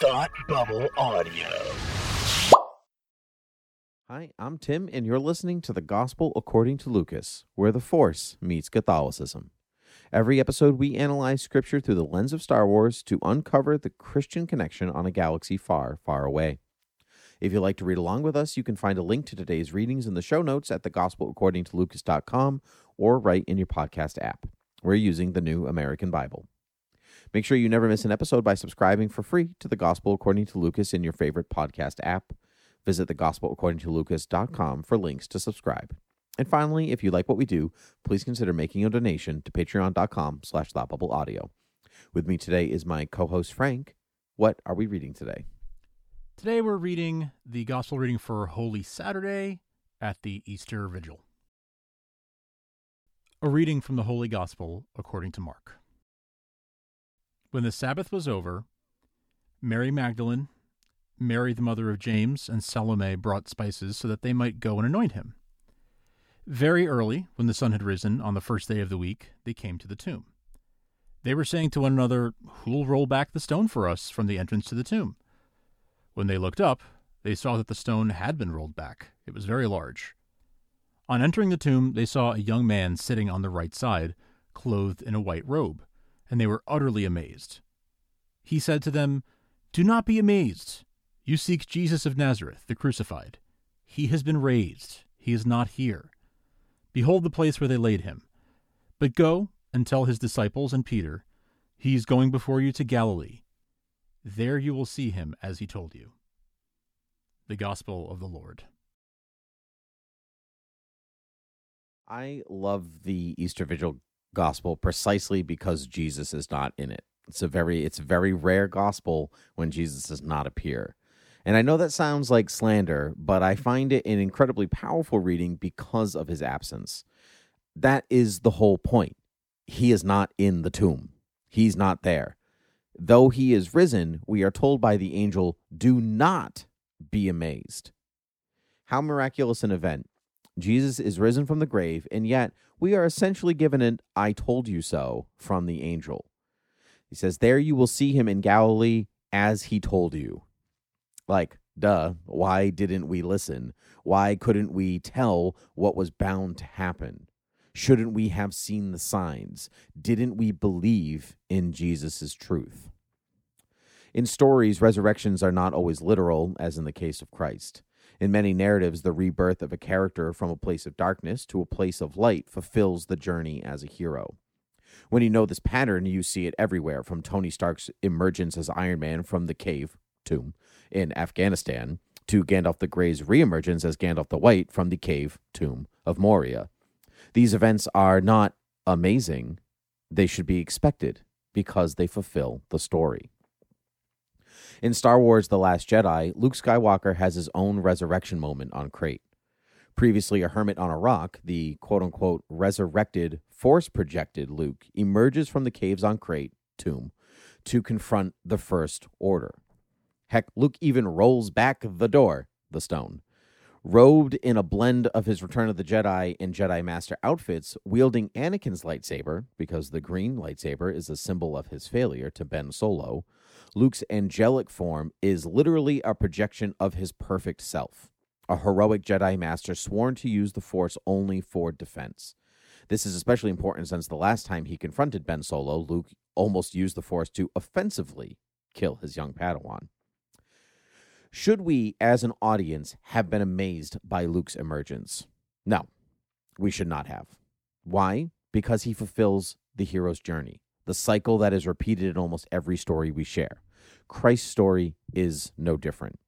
Thought Bubble Audio. Hi, I'm Tim, and you're listening to the Gospel According to Lucas, where the Force meets Catholicism. Every episode, we analyze Scripture through the lens of Star Wars to uncover the Christian connection on a galaxy far, far away. If you'd like to read along with us, you can find a link to today's readings in the show notes at thegospelaccordingtolucas.com or right in your podcast app. We're using the New American Bible. Make sure you never miss an episode by subscribing for free to the Gospel According to Lucas in your favorite podcast app. Visit thegospelaccordingtolucas.com for links to subscribe. And finally, if you like what we do, please consider making a donation to patreon.com slash audio. With me today is my co-host Frank. What are we reading today? Today we're reading the Gospel reading for Holy Saturday at the Easter Vigil. A reading from the Holy Gospel according to Mark. When the Sabbath was over, Mary Magdalene Mary, the mother of James, and Salome brought spices so that they might go and anoint him. Very early, when the sun had risen on the first day of the week, they came to the tomb. They were saying to one another, Who'll roll back the stone for us from the entrance to the tomb? When they looked up, they saw that the stone had been rolled back. It was very large. On entering the tomb, they saw a young man sitting on the right side, clothed in a white robe, and they were utterly amazed. He said to them, Do not be amazed. You seek Jesus of Nazareth, the crucified. He has been raised. He is not here. Behold the place where they laid him. But go and tell his disciples and Peter, He is going before you to Galilee. There you will see him as he told you. The Gospel of the Lord. I love the Easter Vigil gospel precisely because Jesus is not in it. It's a very it's a very rare gospel when Jesus does not appear. And I know that sounds like slander, but I find it an incredibly powerful reading because of his absence. That is the whole point. He is not in the tomb, he's not there. Though he is risen, we are told by the angel, do not be amazed. How miraculous an event. Jesus is risen from the grave, and yet we are essentially given an I told you so from the angel. He says, There you will see him in Galilee as he told you. Like, duh, why didn't we listen? Why couldn't we tell what was bound to happen? Shouldn't we have seen the signs? Didn't we believe in Jesus' truth? In stories, resurrections are not always literal, as in the case of Christ. In many narratives, the rebirth of a character from a place of darkness to a place of light fulfills the journey as a hero. When you know this pattern, you see it everywhere from Tony Stark's emergence as Iron Man from the cave tomb in Afghanistan to Gandalf the Grey's reemergence as Gandalf the White from the cave tomb of Moria. These events are not amazing, they should be expected because they fulfill the story. In Star Wars The Last Jedi, Luke Skywalker has his own resurrection moment on Crait. Previously a hermit on a rock, the quote unquote resurrected, force projected Luke emerges from the caves on Crait, tomb, to confront the First Order. Heck, Luke even rolls back the door, the stone. Robed in a blend of his Return of the Jedi and Jedi Master outfits, wielding Anakin's lightsaber, because the green lightsaber is a symbol of his failure to Ben Solo, Luke's angelic form is literally a projection of his perfect self, a heroic Jedi Master sworn to use the Force only for defense. This is especially important since the last time he confronted Ben Solo, Luke almost used the Force to offensively kill his young Padawan. Should we, as an audience, have been amazed by Luke's emergence? No, we should not have. Why? Because he fulfills the hero's journey, the cycle that is repeated in almost every story we share. Christ's story is no different.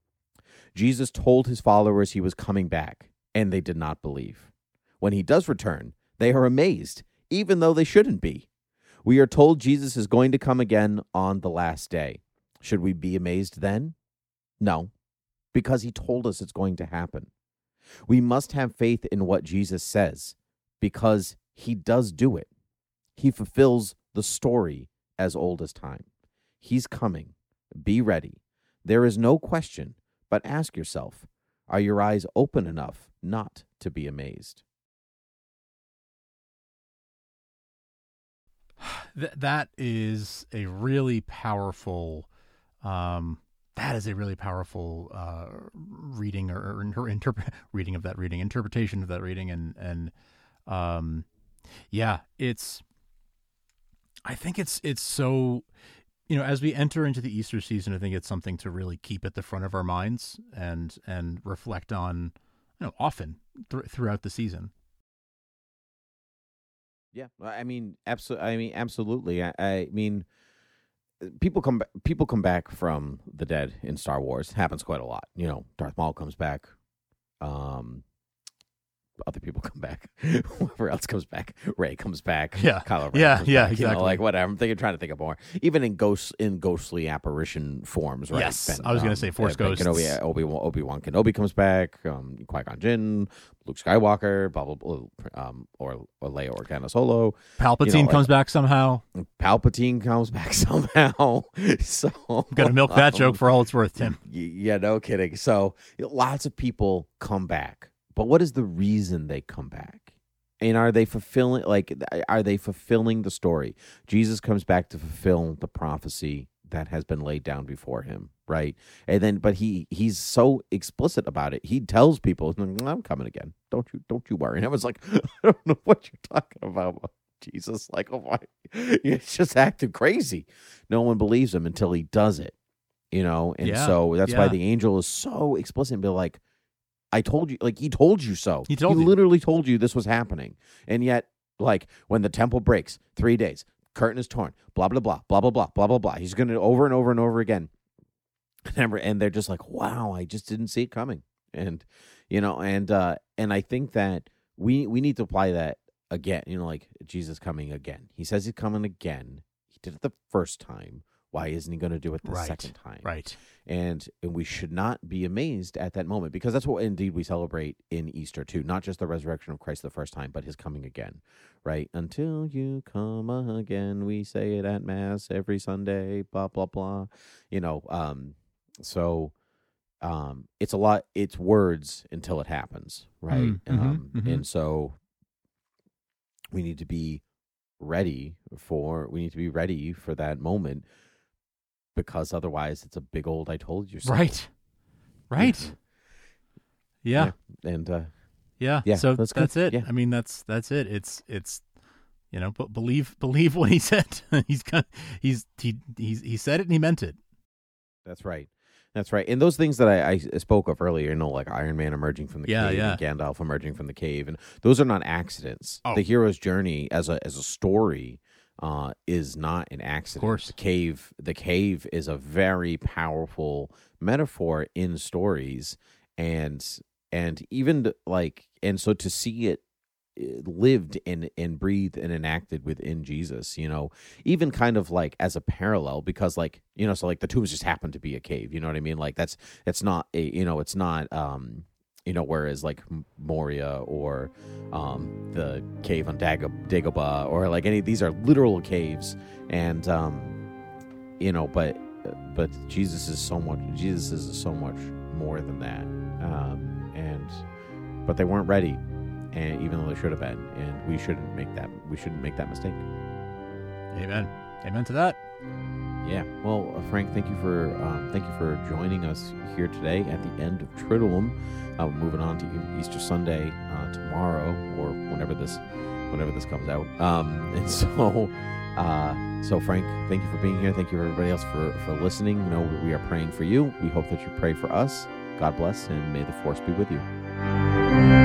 Jesus told his followers he was coming back, and they did not believe. When he does return, they are amazed, even though they shouldn't be. We are told Jesus is going to come again on the last day. Should we be amazed then? No, because he told us it's going to happen. We must have faith in what Jesus says because he does do it. He fulfills the story as old as time. He's coming. Be ready. There is no question, but ask yourself are your eyes open enough not to be amazed? that is a really powerful um, that is a really powerful uh, reading or, or interp- reading of that reading, interpretation of that reading, and and um, yeah, it's. I think it's it's so, you know, as we enter into the Easter season, I think it's something to really keep at the front of our minds and and reflect on, you know, often th- throughout the season. Yeah, I mean, absolutely. I mean, absolutely. I, I mean, people come people come back from the dead in Star Wars. Happens quite a lot. You know, Darth Maul comes back. Um, other people come back. Whoever else comes back, Rey comes back. Yeah, Kylo yeah, yeah, back, exactly. You know, like whatever. I'm thinking, trying to think of more. Even in ghost in ghostly apparition forms, right? Yes, I was gonna say Force Ben ghosts. Kenobi, Obi Obi Wan Kenobi comes back. Um, Qui Gon Jinn, Luke Skywalker, blah blah blah. Um, or, or Leia Organa Solo. Palpatine You know, comes back somehow. Palpatine comes back somehow. so Got to milk that um, joke for all it's worth, Tim. Yeah, no kidding. So lots of people come back, but what is the reason they come back? And are they fulfilling? Like, are they fulfilling the story? Jesus comes back to fulfill the prophecy that has been laid down before him, right? And then, but he he's so explicit about it. He tells people, "I'm coming again. Don't you don't you worry." And I was like, I don't know what you're talking about. Jesus, like, oh my, it's just acting crazy. No one believes him until he does it, you know. And Yeah, so that's why the angel is so explicit and be like, I told you, like he told you so. He told you. literally told you this was happening, and yet, like when the temple breaks, three days, curtain is torn, blah blah blah, blah blah blah, blah blah blah. He's gonna over and over and over again. And they're just like, wow, I just didn't see it coming, and you know, and uh and I think that we we need to apply that again. You know, like Jesus coming again. He says he's coming again. He did it the first time. Why isn't he going to do it the Right, second time? Right. and and we should not be amazed at that moment because that's what indeed we celebrate in Easter too not just the resurrection of Christ the first time but his coming again right until you come again we say it at mass every Sunday blah blah blah you know um so um it's a lot it's words until it happens right Mm, mhm, um mhm. and so we need to be ready for we need to be ready for that moment because otherwise it's a big old I told you so. Right. Right. Yeah. And uh Yeah. Yeah, So that's that's, it. Yeah. I mean, that's that's it. It's it's you know, but believe believe what he said. he's got he's he he's he said it and he meant it. that's right. That's right. And those things that I, I spoke of earlier, you know, like Iron Man emerging from the Yeah, cave yeah. and Gandalf emerging from the cave, and those are not accidents. Oh. The hero's journey as a as a story uh, is not an accident. Of course. The cave the cave is a very powerful metaphor in stories and and even like and so to see it uh, lived and and breathed and enacted within Jesus, you know, even kind of like as a parallel because like, you know, so like the tombs just happen to be a cave, you know what I mean? Like that's that's not a you know, it's not um you know, whereas like Moria or um the cave on Dag- Dagobah or like any these are literal caves and um you know, but but Jesus is so much Jesus is so much more than that. Um and but they weren't ready and even though they should have been and we shouldn't make that we shouldn't make that mistake Amen. Amen to that. Yeah. Well uh, frank thank you for um, thank you for joining us here today at the end of triduum. Uh, moving on to easter sunday uh, tomorrow or whenever this whenever this comes out. Um, and so uh, so frank thank you for being here. Thank you everybody else for for listening. You know we are praying for you. We hope that you pray for us. God bless and may the force be with you